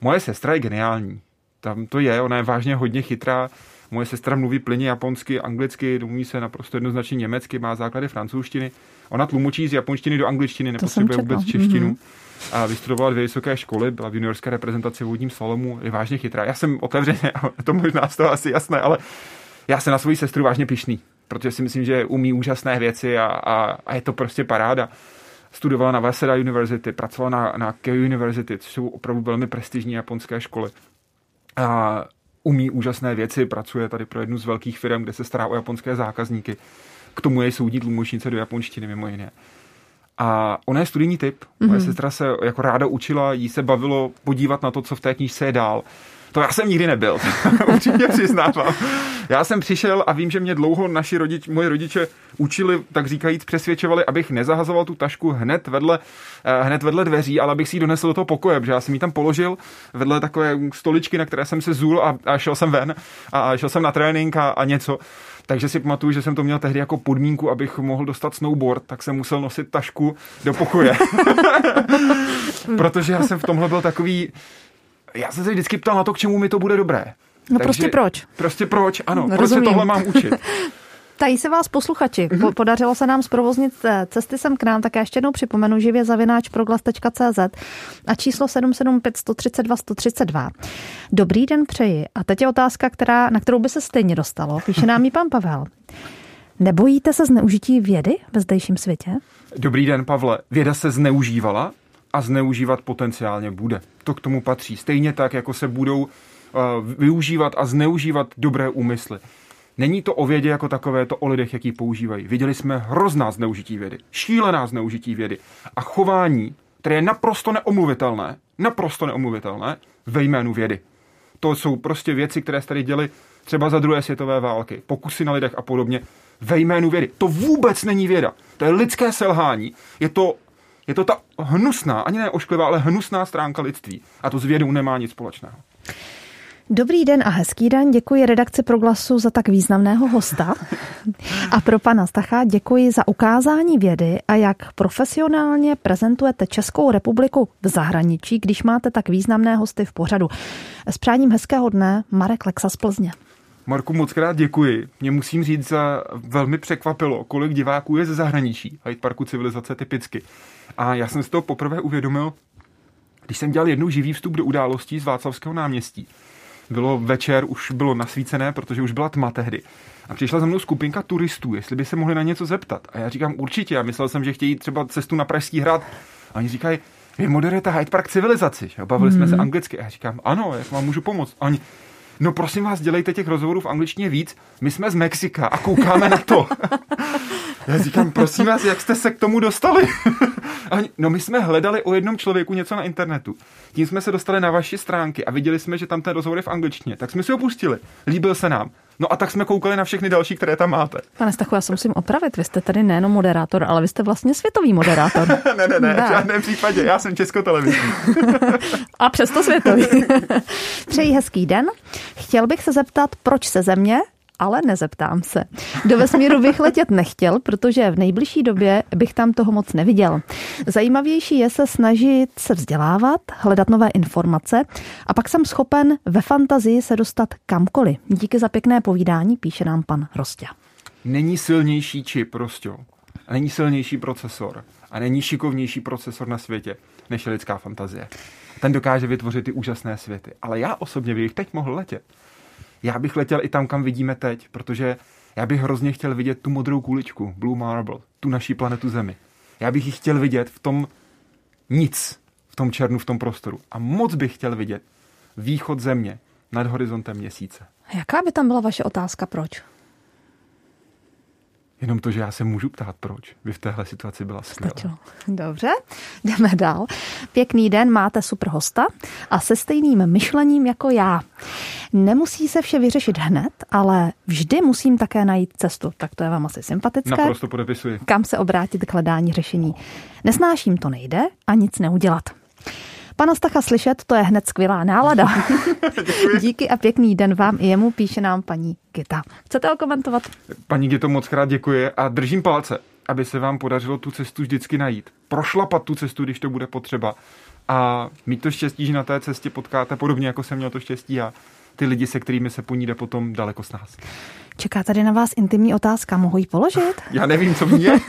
moje sestra je geniální. Tam to je, ona je vážně hodně chytrá. Moje sestra mluví plyně japonsky, anglicky, domluví se naprosto jednoznačně německy, má základy francouzštiny. Ona tlumočí z japonštiny do angličtiny, nepotřebuje vůbec češtinu. Mm-hmm. A vystudovala dvě vysoké školy, byla v juniorské reprezentaci v vodním slalomu, je vážně chytrá. Já jsem otevřeně, to možná z toho asi jasné, ale já jsem na svoji sestru vážně pišný, protože si myslím, že umí úžasné věci a, a, a je to prostě paráda studovala na Waseda University, pracovala na, na Keio University, což jsou opravdu velmi prestižní japonské školy. A umí úžasné věci, pracuje tady pro jednu z velkých firm, kde se stará o japonské zákazníky. K tomu je soudní tlumočnice do japonštiny mimo jiné. A ona je studijní typ. Moje mm-hmm. sestra se jako ráda učila, jí se bavilo podívat na to, co v té knížce je dál. To já jsem nikdy nebyl, určitě přiznávám. Já jsem přišel a vím, že mě dlouho naši rodič, moji rodiče učili, tak říkajíc, přesvědčovali, abych nezahazoval tu tašku hned vedle, eh, hned vedle dveří, ale abych si ji donesl do toho pokoje, protože já jsem ji tam položil vedle takové stoličky, na které jsem se zůl a, a šel jsem ven a, a šel jsem na trénink a, a něco. Takže si pamatuju, že jsem to měl tehdy jako podmínku, abych mohl dostat snowboard, tak jsem musel nosit tašku do pokoje. Protože já jsem v tomhle byl takový, já jsem se vždycky ptal na to, k čemu mi to bude dobré. No Takže, prostě proč? Prostě proč, ano. Rozumím. Proč se tohle mám učit? Ptají se vás posluchači. Mm-hmm. Podařilo se nám zprovoznit eh, cesty sem k nám, tak já ještě jednou připomenu živě zavináč proglas.cz a číslo 775 132 132. Dobrý den přeji. A teď je otázka, která, na kterou by se stejně dostalo. Píše nám ji pan Pavel. Nebojíte se zneužití vědy ve zdejším světě? Dobrý den, Pavle. Věda se zneužívala a zneužívat potenciálně bude. To k tomu patří. Stejně tak, jako se budou uh, využívat a zneužívat dobré úmysly. Není to o vědě jako takové, to o lidech, jaký používají. Viděli jsme hrozná zneužití vědy, šílená zneužití vědy a chování, které je naprosto neomluvitelné, naprosto neomluvitelné ve jménu vědy. To jsou prostě věci, které se tady děly třeba za druhé světové války, pokusy na lidech a podobně, ve jménu vědy. To vůbec není věda. To je lidské selhání. Je to, je to ta hnusná, ani ne ošklivá, ale hnusná stránka lidství. A to s vědou nemá nic společného. Dobrý den a hezký den. Děkuji redakci Proglasu za tak významného hosta. A pro pana Stacha děkuji za ukázání vědy a jak profesionálně prezentujete Českou republiku v zahraničí, když máte tak významné hosty v pořadu. S přáním hezkého dne Marek Lexa z Plzně. Marku, moc krát děkuji. Mě musím říct, za velmi překvapilo, kolik diváků je ze zahraničí. Hyde Parku civilizace typicky. A já jsem si to poprvé uvědomil, když jsem dělal jednou živý vstup do událostí z Václavského náměstí. Bylo večer, už bylo nasvícené, protože už byla tma tehdy. A přišla za mnou skupinka turistů, jestli by se mohli na něco zeptat. A já říkám určitě, já myslel jsem, že chtějí třeba cestu na Pražský hrad. A oni říkají, vy moderujete Hyde Park civilizaci. Bavili mm. jsme se mhm. anglicky. A já říkám, ano, jak vám můžu pomoct. A oni, no prosím vás, dělejte těch rozhovorů v angličtině víc. My jsme z Mexika a koukáme na to. Já říkám, prosím vás, jak jste se k tomu dostali? no my jsme hledali o jednom člověku něco na internetu. Tím jsme se dostali na vaši stránky a viděli jsme, že tam ten rozhovor je v angličtině. Tak jsme si ho pustili. Líbil se nám. No a tak jsme koukali na všechny další, které tam máte. Pane Stachu, já se musím opravit. Vy jste tady nejenom moderátor, ale vy jste vlastně světový moderátor. ne, ne, ne, v žádném případě. Já jsem českotelevizní. a přesto světový. Přeji hezký den. Chtěl bych se zeptat, proč se země ale nezeptám se. Do vesmíru bych letět nechtěl, protože v nejbližší době bych tam toho moc neviděl. Zajímavější je se snažit se vzdělávat, hledat nové informace a pak jsem schopen ve fantazii se dostat kamkoliv. Díky za pěkné povídání, píše nám pan Rostě. Není silnější čip, Rostě. A není silnější procesor. A není šikovnější procesor na světě, než lidská fantazie. Ten dokáže vytvořit ty úžasné světy. Ale já osobně bych teď mohl letět já bych letěl i tam, kam vidíme teď, protože já bych hrozně chtěl vidět tu modrou kuličku, Blue Marble, tu naší planetu Zemi. Já bych ji chtěl vidět v tom nic, v tom černu, v tom prostoru. A moc bych chtěl vidět východ Země nad horizontem měsíce. Jaká by tam byla vaše otázka, proč? Jenom to, že já se můžu ptát, proč by v téhle situaci byla skvělá. Dobře, jdeme dál. Pěkný den, máte super hosta a se stejným myšlením jako já. Nemusí se vše vyřešit hned, ale vždy musím také najít cestu. Tak to je vám asi sympatické. Naprosto podepisuji. Kam se obrátit k hledání řešení. Nesnáším to nejde a nic neudělat. Pana Stacha slyšet, to je hned skvělá nálada. Díky a pěkný den vám i jemu, píše nám paní Gita. Chcete okomentovat? Paní Gito, moc krát děkuji a držím palce, aby se vám podařilo tu cestu vždycky najít. Prošlapat tu cestu, když to bude potřeba. A mít to štěstí, že na té cestě potkáte podobně, jako jsem měl to štěstí já ty lidi, se kterými se po ní jde potom daleko s nás. Čeká tady na vás intimní otázka, mohu ji položit? Já nevím, co mě.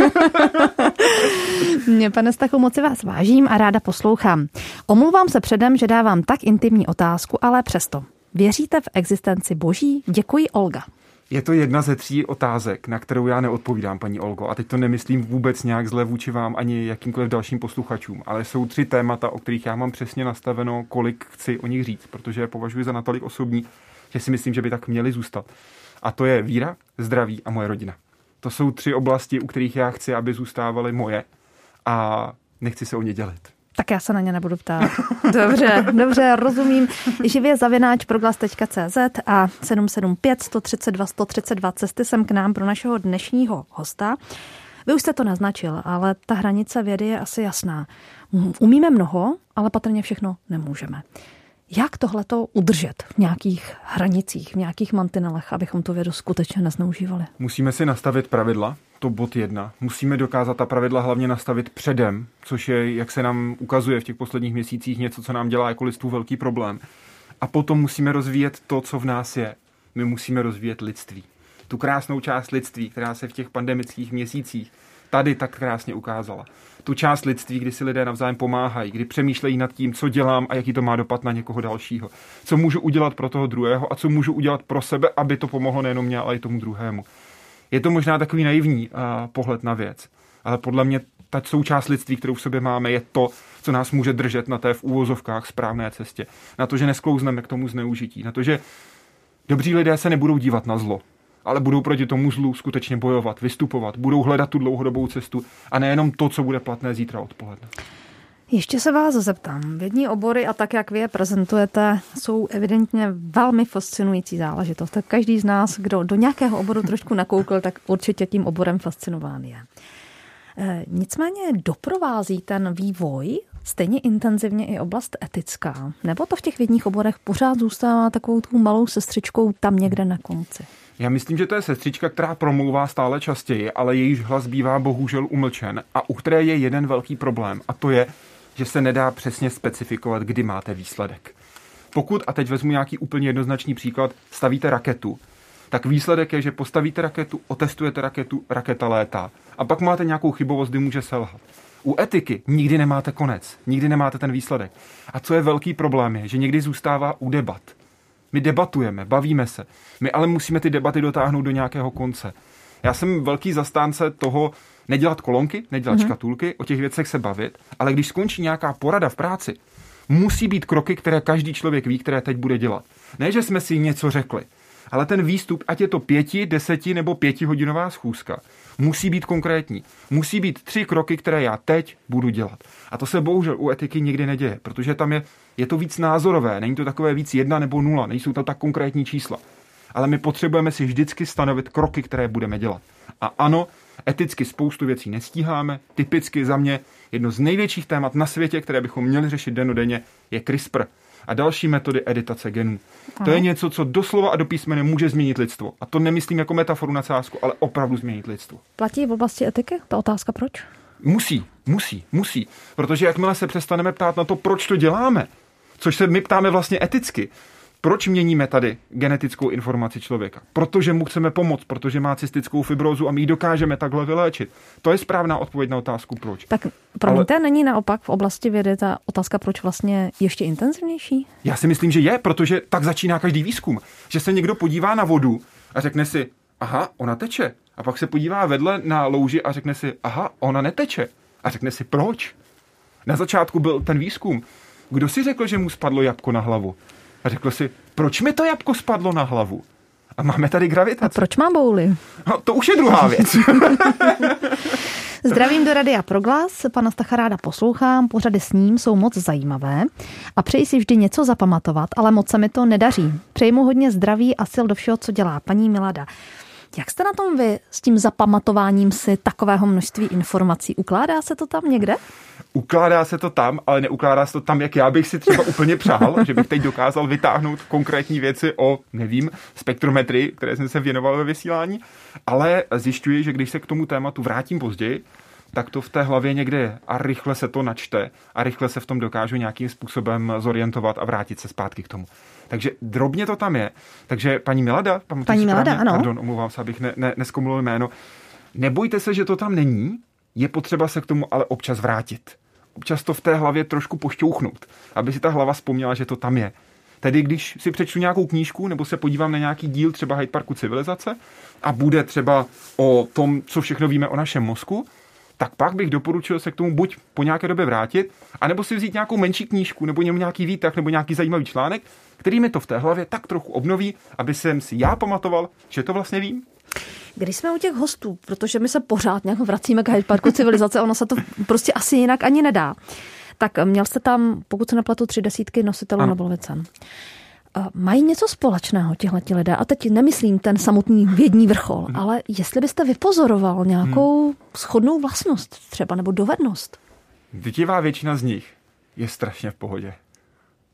Pane Stachu, moc vás vážím a ráda poslouchám. Omlouvám se předem, že dávám tak intimní otázku, ale přesto. Věříte v existenci boží? Děkuji, Olga. Je to jedna ze tří otázek, na kterou já neodpovídám, paní Olgo. A teď to nemyslím vůbec nějak zle vůči vám ani jakýmkoliv dalším posluchačům, ale jsou tři témata, o kterých já mám přesně nastaveno, kolik chci o nich říct, protože je považuji za natolik osobní, že si myslím, že by tak měli zůstat. A to je víra, zdraví a moje rodina. To jsou tři oblasti, u kterých já chci, aby zůstávaly moje a nechci se o ně dělit. Tak já se na ně nebudu ptát. Dobře, dobře, rozumím. Živě zavináč proglas.cz a 775 132 132 cesty sem k nám pro našeho dnešního hosta. Vy už jste to naznačil, ale ta hranice vědy je asi jasná. Umíme mnoho, ale patrně všechno nemůžeme. Jak tohleto udržet v nějakých hranicích, v nějakých mantinelech, abychom tu vědu skutečně nezneužívali? Musíme si nastavit pravidla, to bod jedna. Musíme dokázat ta pravidla hlavně nastavit předem, což je, jak se nám ukazuje v těch posledních měsících, něco, co nám dělá jako lidstvu velký problém. A potom musíme rozvíjet to, co v nás je. My musíme rozvíjet lidství. Tu krásnou část lidství, která se v těch pandemických měsících tady tak krásně ukázala. Tu část lidství, kdy si lidé navzájem pomáhají, kdy přemýšlejí nad tím, co dělám a jaký to má dopad na někoho dalšího. Co můžu udělat pro toho druhého a co můžu udělat pro sebe, aby to pomohlo nejenom mě, ale i tomu druhému. Je to možná takový naivní uh, pohled na věc, ale podle mě ta součást lidství, kterou v sobě máme, je to, co nás může držet na té v úvozovkách správné cestě. Na to, že nesklouzneme k tomu zneužití. Na to, že dobří lidé se nebudou dívat na zlo, ale budou proti tomu zlu skutečně bojovat, vystupovat, budou hledat tu dlouhodobou cestu a nejenom to, co bude platné zítra odpoledne. Ještě se vás zeptám. Vědní obory a tak, jak vy je prezentujete, jsou evidentně velmi fascinující záležitost. Tak každý z nás, kdo do nějakého oboru trošku nakoukl, tak určitě tím oborem fascinován je. E, nicméně doprovází ten vývoj stejně intenzivně i oblast etická? Nebo to v těch vědních oborech pořád zůstává takovou tou malou sestřičkou tam někde na konci? Já myslím, že to je sestřička, která promlouvá stále častěji, ale jejíž hlas bývá bohužel umlčen a u které je jeden velký problém a to je, že se nedá přesně specifikovat, kdy máte výsledek. Pokud, a teď vezmu nějaký úplně jednoznačný příklad, stavíte raketu, tak výsledek je, že postavíte raketu, otestujete raketu, raketa létá. A pak máte nějakou chybovost, kdy může selhat. U etiky nikdy nemáte konec, nikdy nemáte ten výsledek. A co je velký problém je, že někdy zůstává u debat. My debatujeme, bavíme se, my ale musíme ty debaty dotáhnout do nějakého konce. Já jsem velký zastánce toho nedělat kolonky, nedělat mm-hmm. škatulky, o těch věcech se bavit, ale když skončí nějaká porada v práci, musí být kroky, které každý člověk ví, které teď bude dělat. Ne, že jsme si něco řekli, ale ten výstup, ať je to pěti, deseti nebo pětihodinová schůzka, musí být konkrétní. Musí být tři kroky, které já teď budu dělat. A to se bohužel u etiky nikdy neděje, protože tam je, je to víc názorové, není to takové víc jedna nebo nula, nejsou to tak konkrétní čísla. Ale my potřebujeme si vždycky stanovit kroky, které budeme dělat. A ano, eticky spoustu věcí nestíháme. Typicky za mě jedno z největších témat na světě, které bychom měli řešit denodenně, je CRISPR a další metody editace genů. Aha. To je něco, co doslova a do písmene může změnit lidstvo. A to nemyslím jako metaforu na cásku, ale opravdu změnit lidstvo. Platí v oblasti etiky ta otázka proč? Musí, musí, musí. Protože jakmile se přestaneme ptát na to, proč to děláme, což se my ptáme vlastně eticky, proč měníme tady genetickou informaci člověka? Protože mu chceme pomoct, protože má cystickou fibrozu a my ji dokážeme takhle vyléčit. To je správná odpověď na otázku proč. Tak promiňte, Ale... není naopak v oblasti vědy ta otázka proč vlastně ještě intenzivnější? Já si myslím, že je, protože tak začíná každý výzkum. Že se někdo podívá na vodu a řekne si, aha, ona teče. A pak se podívá vedle na louži a řekne si, aha, ona neteče. A řekne si, proč? Na začátku byl ten výzkum. Kdo si řekl, že mu spadlo jabko na hlavu? A řekl si, proč mi to jabko spadlo na hlavu? A máme tady gravitaci. A proč mám bouly? No, to už je druhá věc. Zdravím do Radia Proglas, pana Stacharáda poslouchám, pořady s ním jsou moc zajímavé a přeji si vždy něco zapamatovat, ale moc se mi to nedaří. Přeji mu hodně zdraví a sil do všeho, co dělá paní Milada. Jak jste na tom vy s tím zapamatováním si takového množství informací? Ukládá se to tam někde? Ukládá se to tam, ale neukládá se to tam, jak já bych si třeba úplně přál, že bych teď dokázal vytáhnout konkrétní věci o, nevím, spektrometry, které jsem se věnoval ve vysílání, ale zjišťuji, že když se k tomu tématu vrátím později, tak to v té hlavě někde je a rychle se to načte a rychle se v tom dokážu nějakým způsobem zorientovat a vrátit se zpátky k tomu. Takže drobně to tam je. Takže paní Milada, paní Milada, ano. Pardon, omlouvám se, abych ne, ne, neskomulil jméno. Nebojte se, že to tam není, je potřeba se k tomu ale občas vrátit. Občas to v té hlavě trošku pošťouchnout, aby si ta hlava vzpomněla, že to tam je. Tedy když si přečtu nějakou knížku nebo se podívám na nějaký díl třeba Hyde Parku civilizace a bude třeba o tom, co všechno víme o našem mozku, tak pak bych doporučil se k tomu buď po nějaké době vrátit, anebo si vzít nějakou menší knížku, nebo nějaký výtah, nebo nějaký zajímavý článek, který mi to v té hlavě tak trochu obnoví, aby jsem si já pamatoval, že to vlastně vím. Když jsme u těch hostů, protože my se pořád nějak vracíme k Hyde Parku civilizace, ono se to prostě asi jinak ani nedá. Tak měl jste tam, pokud se nepletu, tři desítky nositelů Nobelovy cen. Mají něco společného tihle lidé? A teď nemyslím ten samotný vědní vrchol, hmm. ale jestli byste vypozoroval nějakou hmm. schodnou vlastnost třeba nebo dovednost? Vytivá většina z nich je strašně v pohodě.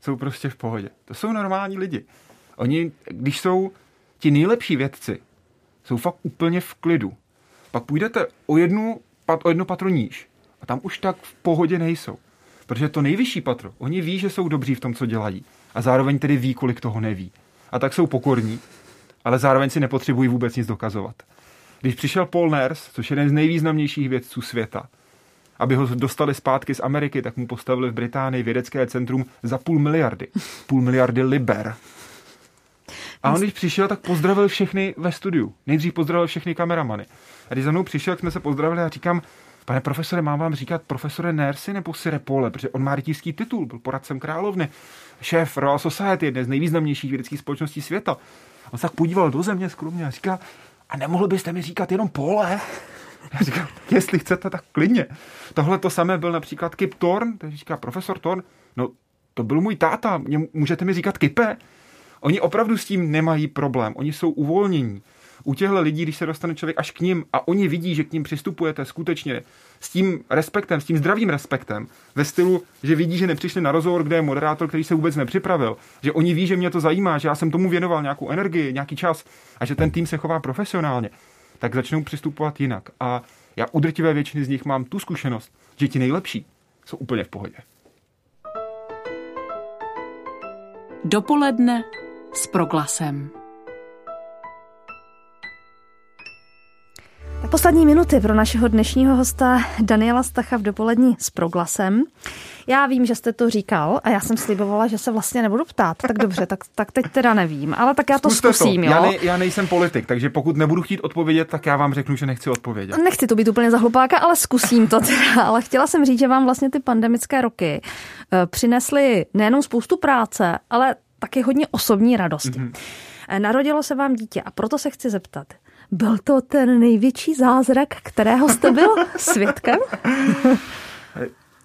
Jsou prostě v pohodě. To jsou normální lidi. Oni, když jsou ti nejlepší vědci, jsou fakt úplně v klidu. Pak půjdete o jednu, o jedno patro níž a tam už tak v pohodě nejsou. Protože to nejvyšší patro, oni ví, že jsou dobří v tom, co dělají a zároveň tedy ví, kolik toho neví. A tak jsou pokorní, ale zároveň si nepotřebují vůbec nic dokazovat. Když přišel Paul Ners, což je jeden z nejvýznamnějších vědců světa, aby ho dostali zpátky z Ameriky, tak mu postavili v Británii vědecké centrum za půl miliardy. Půl miliardy liber. A on, když přišel, tak pozdravil všechny ve studiu. Nejdřív pozdravil všechny kameramany. A když za mnou přišel, jsme se pozdravili a říkám, pane profesore, mám vám říkat profesore Nersi nebo Sirepole, protože on má rytířský titul, byl poradcem královny šéf Royal Society, jedné z nejvýznamnějších vědeckých společností světa. On se tak podíval do země skromně a říká, a nemohl byste mi říkat jenom pole? Já říkám, jestli chcete, tak klidně. Tohle to samé byl například Kip Thorn, to říká profesor Thorn, no to byl můj táta, můžete mi říkat Kipe? Oni opravdu s tím nemají problém, oni jsou uvolnění. U těchto lidí, když se dostane člověk až k ním a oni vidí, že k ním přistupujete skutečně s tím respektem, s tím zdravým respektem, ve stylu, že vidí, že nepřišli na rozhovor, kde je moderátor, který se vůbec nepřipravil, že oni ví, že mě to zajímá, že já jsem tomu věnoval nějakou energii, nějaký čas a že ten tým se chová profesionálně, tak začnou přistupovat jinak. A já u drtivé většiny z nich mám tu zkušenost, že ti nejlepší jsou úplně v pohodě. Dopoledne s proglasem. Poslední minuty pro našeho dnešního hosta Daniela Stacha v dopolední s proglasem. Já vím, že jste to říkal a já jsem slibovala, že se vlastně nebudu ptát. Tak dobře, tak, tak teď teda nevím, ale tak já to Zkuste zkusím. To. Jo? Já, ne, já nejsem politik, takže pokud nebudu chtít odpovědět, tak já vám řeknu, že nechci odpovědět. Nechci to být úplně za hlupáka, ale zkusím to teda. Ale chtěla jsem říct, že vám vlastně ty pandemické roky uh, přinesly nejenom spoustu práce, ale taky hodně osobní radosti. Mm-hmm. Narodilo se vám dítě a proto se chci zeptat, byl to ten největší zázrak, kterého jste byl svědkem?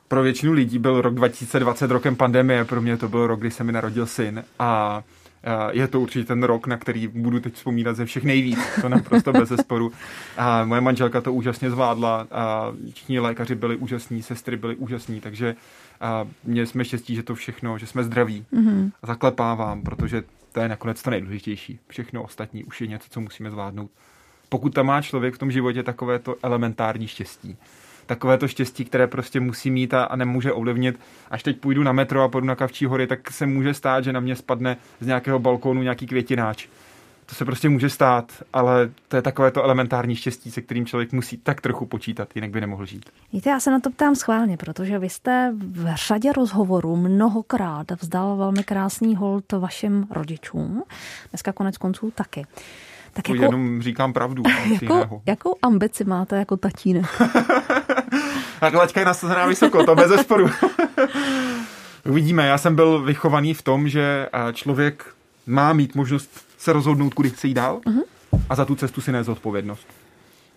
Pro většinu lidí byl rok 2020 rokem pandemie, pro mě to byl rok, kdy se mi narodil syn a je to určitě ten rok, na který budu teď vzpomínat ze všech nejvíc, to naprosto bez zesporu. A moje manželka to úžasně zvládla, a všichni lékaři byli úžasní, sestry byly úžasní, takže a měli jsme štěstí, že to všechno, že jsme zdraví. Mm-hmm. A zaklepávám, protože to je nakonec to nejdůležitější. Všechno ostatní už je něco, co musíme zvládnout pokud tam má člověk v tom životě takové to elementární štěstí. Takové to štěstí, které prostě musí mít a, a nemůže ovlivnit. Až teď půjdu na metro a půjdu na Kavčí hory, tak se může stát, že na mě spadne z nějakého balkónu nějaký květináč. To se prostě může stát, ale to je takové to elementární štěstí, se kterým člověk musí tak trochu počítat, jinak by nemohl žít. Víte, já se na to ptám schválně, protože vy jste v řadě rozhovorů mnohokrát vzdal velmi krásný hold vašim rodičům, dneska konec konců taky. Tak jako, jenom říkám pravdu. Jako, jakou ambici máte jako tatínek? tak laťka je nastavená vysoko, to bez zesporu. Uvidíme, já jsem byl vychovaný v tom, že člověk má mít možnost se rozhodnout, kudy chce jít dál uh-huh. a za tu cestu si nést odpovědnost.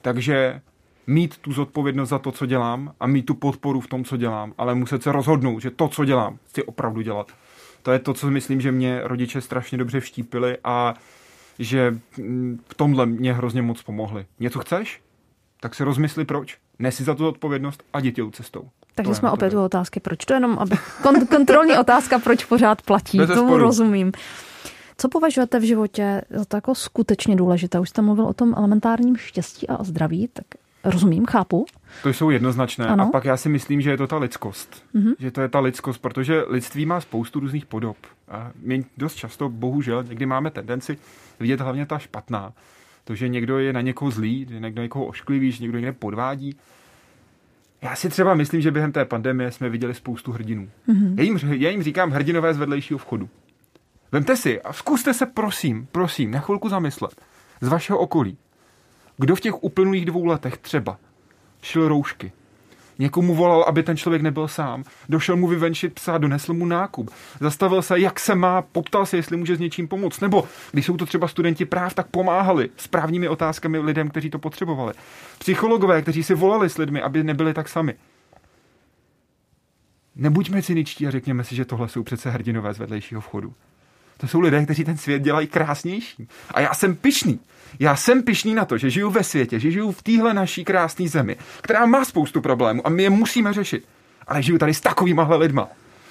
Takže mít tu zodpovědnost za to, co dělám a mít tu podporu v tom, co dělám, ale muset se rozhodnout, že to, co dělám, chci opravdu dělat. To je to, co myslím, že mě rodiče strašně dobře vštípili a že mm, v tomhle mě hrozně moc pomohli. Něco chceš? Tak si rozmysli proč. Nesi za tu odpovědnost a jdi těou cestou. Takže jsme opět u otázky, proč to jenom, aby kon- kontrolní otázka, proč pořád platí, tomu sporu. rozumím. Co považujete v životě za to jako skutečně důležité? Už jste mluvil o tom elementárním štěstí a zdraví, tak rozumím, chápu. To jsou jednoznačné. Ano. A pak já si myslím, že je to ta lidskost. Mm-hmm. Že to je ta lidskost, protože lidství má spoustu různých podob. A my dost často, bohužel, někdy máme tendenci vidět hlavně ta špatná. To, že někdo je na někoho zlý, že někdo někoho ošklivý, že někdo někde podvádí. Já si třeba myslím, že během té pandemie jsme viděli spoustu hrdinů. Mm-hmm. Já, jim, já jim říkám hrdinové z vedlejšího vchodu. Vemte si a zkuste se prosím, prosím, na chvilku zamyslet z vašeho okolí. Kdo v těch uplynulých dvou letech třeba šil roušky, Někomu volal, aby ten člověk nebyl sám. Došel mu vyvenčit psa, donesl mu nákup. Zastavil se, jak se má, poptal se, jestli může s něčím pomoct. Nebo když jsou to třeba studenti práv, tak pomáhali s právními otázkami lidem, kteří to potřebovali. Psychologové, kteří si volali s lidmi, aby nebyli tak sami. Nebuďme cyničtí a řekněme si, že tohle jsou přece hrdinové z vedlejšího vchodu. To jsou lidé, kteří ten svět dělají krásnější. A já jsem pišný. Já jsem pišný na to, že žiju ve světě, že žiju v téhle naší krásné zemi, která má spoustu problémů a my je musíme řešit. Ale žiju tady s takovýmahle lidma.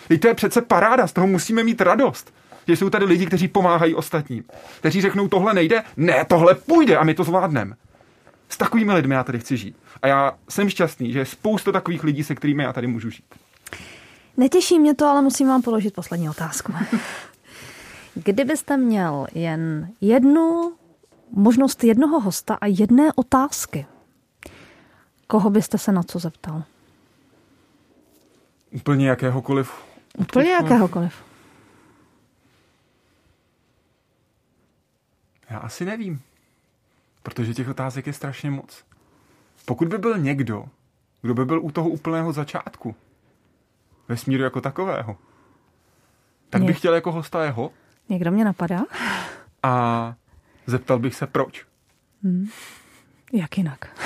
Teď to je přece paráda, z toho musíme mít radost. Že jsou tady lidi, kteří pomáhají ostatním. Kteří řeknou, tohle nejde, ne, tohle půjde a my to zvládneme. S takovými lidmi já tady chci žít. A já jsem šťastný, že je spousta takových lidí, se kterými já tady můžu žít. Netěší mě to, ale musím vám položit poslední otázku. Kdybyste měl jen jednu možnost jednoho hosta a jedné otázky, koho byste se na co zeptal? Úplně jakéhokoliv. Úplně jakéhokoliv. Já asi nevím, protože těch otázek je strašně moc. Pokud by byl někdo, kdo by byl u toho úplného začátku, vesmíru jako takového, tak bych chtěl jako hosta jeho, Někdo mě napadá. A zeptal bych se proč. Hmm. Jak jinak?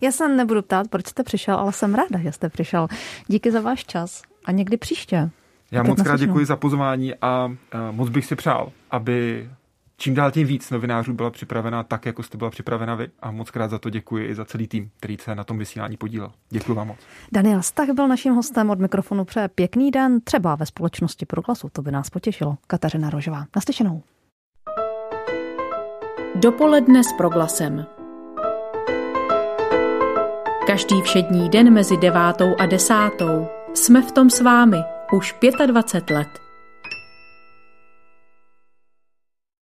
Já se nebudu ptát, proč jste přišel, ale jsem ráda, že jste přišel. Díky za váš čas a někdy příště. Já moc krát děkuji za pozvání a moc bych si přál, aby čím dál tím víc novinářů byla připravena tak, jako jste byla připravena vy. A moc krát za to děkuji i za celý tým, který se na tom vysílání podílel. Děkuji vám moc. Daniel Stach byl naším hostem od mikrofonu. Přeje pěkný den, třeba ve společnosti Proglasu. To by nás potěšilo. Kateřina Rožová. Naslyšenou. Dopoledne s Proglasem. Každý všední den mezi devátou a desátou jsme v tom s vámi už 25 let.